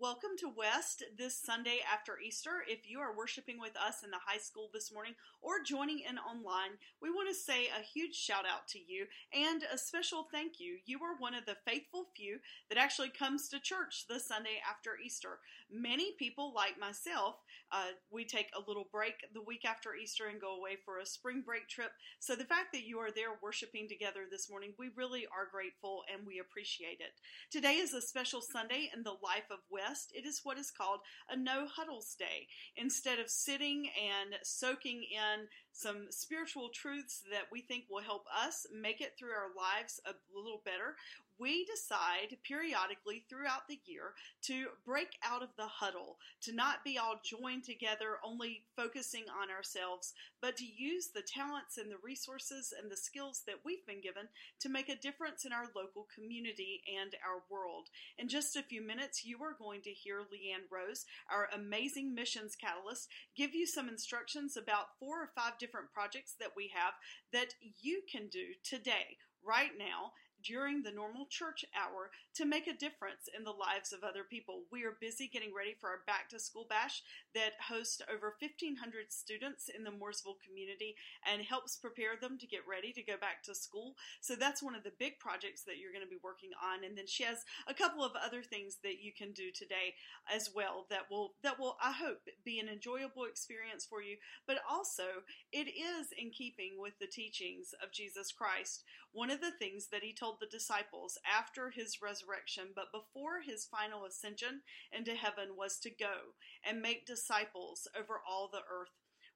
Welcome to West this Sunday after Easter. If you are worshiping with us in the high school this morning or joining in online, we want to say a huge shout out to you and a special thank you. You are one of the faithful few that actually comes to church the Sunday after Easter. Many people, like myself, uh, we take a little break the week after Easter and go away for a spring break trip. So the fact that you are there worshiping together this morning, we really are grateful and we appreciate it. Today is a special Sunday in the life of West it is what is called a no huddles day. Instead of sitting and soaking in some spiritual truths that we think will help us make it through our lives a little better, we decide periodically throughout the year to break out of the huddle, to not be all joined together, only focusing on ourselves, but to use the talents and the resources and the skills that we've been given to make a difference in our local community and our world. In just a few minutes, you are going to hear Leanne Rose, our amazing missions catalyst, give you some instructions about four or five different projects that we have that you can do today, right now, during the normal church hour to make a difference in the lives of other people. We are busy getting ready for our back to school bash that hosts over 1,500 students in the Mooresville community and helps prepare them to get ready to go back to school. So that's one of the big projects that you're going to be working on. And then she has a couple of other things that you can do today as well that will that will I hope be an enjoyable experience for you. But also it is in keeping with the teachings of Jesus Christ. One of the things that he told the disciples after his resurrection, but before his final ascension into heaven, was to go and make disciples over all the earth.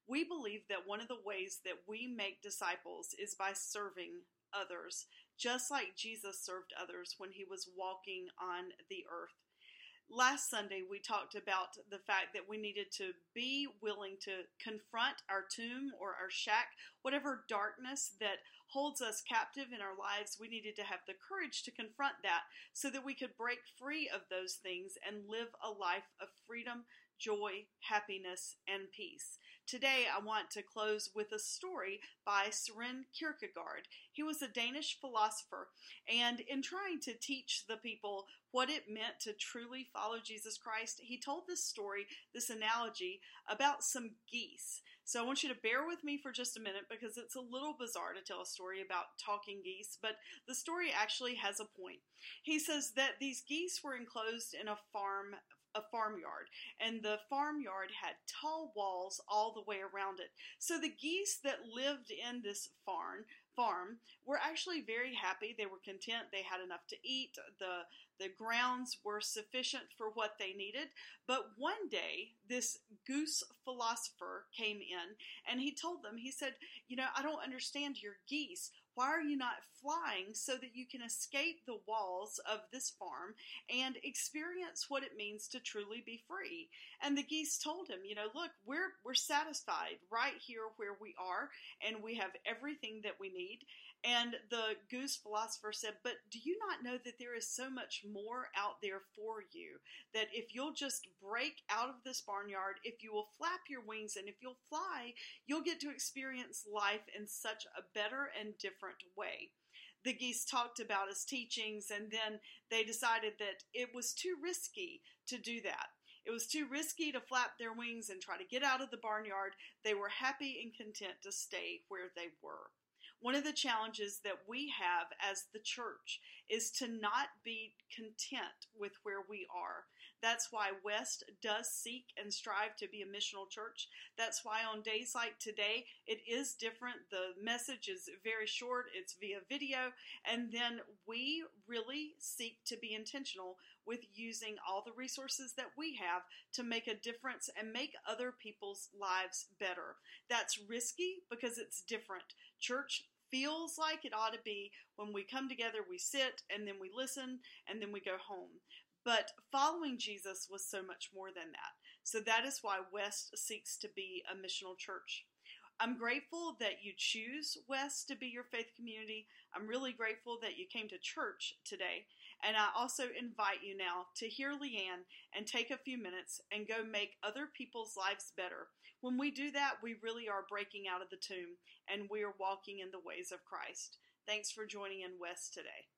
We believe that one of the ways that we make disciples is by serving others, just like Jesus served others when he was walking on the earth last Sunday we talked about the fact that we needed to be willing to confront our tomb or our shack, whatever darkness that holds us captive in our lives. We needed to have the courage to confront that so that we could break free of those things and live a life of freedom, joy, happiness, and peace. Today, I want to close with a story by Søren Kierkegaard. He was a Danish philosopher, and in trying to teach the people what it meant to truly follow Jesus Christ, he told this story, this analogy about some geese. So I want you to bear with me for just a minute because it's a little bizarre to tell a story about talking geese, but the story actually has a point. He says that these geese were enclosed in a farm a farmyard, and the farmyard had tall walls all the way around it. So the geese that lived in this farm farm were actually very happy. They were content. They had enough to eat. The the grounds were sufficient for what they needed. But one day, this goose philosopher came in and he told them, he said, You know, I don't understand your geese. Why are you not flying so that you can escape the walls of this farm and experience what it means to truly be free? And the geese told him, you know, look, we're we're satisfied right here where we are and we have everything that we need. And the goose philosopher said, But do you not know that there is so much more out there for you? That if you'll just break out of this barnyard, if you will flap your wings, and if you'll fly, you'll get to experience life in such a better and different way. The geese talked about his teachings, and then they decided that it was too risky to do that. It was too risky to flap their wings and try to get out of the barnyard. They were happy and content to stay where they were. One of the challenges that we have as the church is to not be content with where we are. That's why West does seek and strive to be a missional church. That's why on days like today, it is different. The message is very short, it's via video, and then we really seek to be intentional with using all the resources that we have to make a difference and make other people's lives better. That's risky because it's different. Church feels like it ought to be when we come together, we sit and then we listen and then we go home. But following Jesus was so much more than that. So that is why West seeks to be a missional church. I'm grateful that you choose West to be your faith community. I'm really grateful that you came to church today. And I also invite you now to hear Leanne and take a few minutes and go make other people's lives better. When we do that, we really are breaking out of the tomb and we are walking in the ways of Christ. Thanks for joining in West today.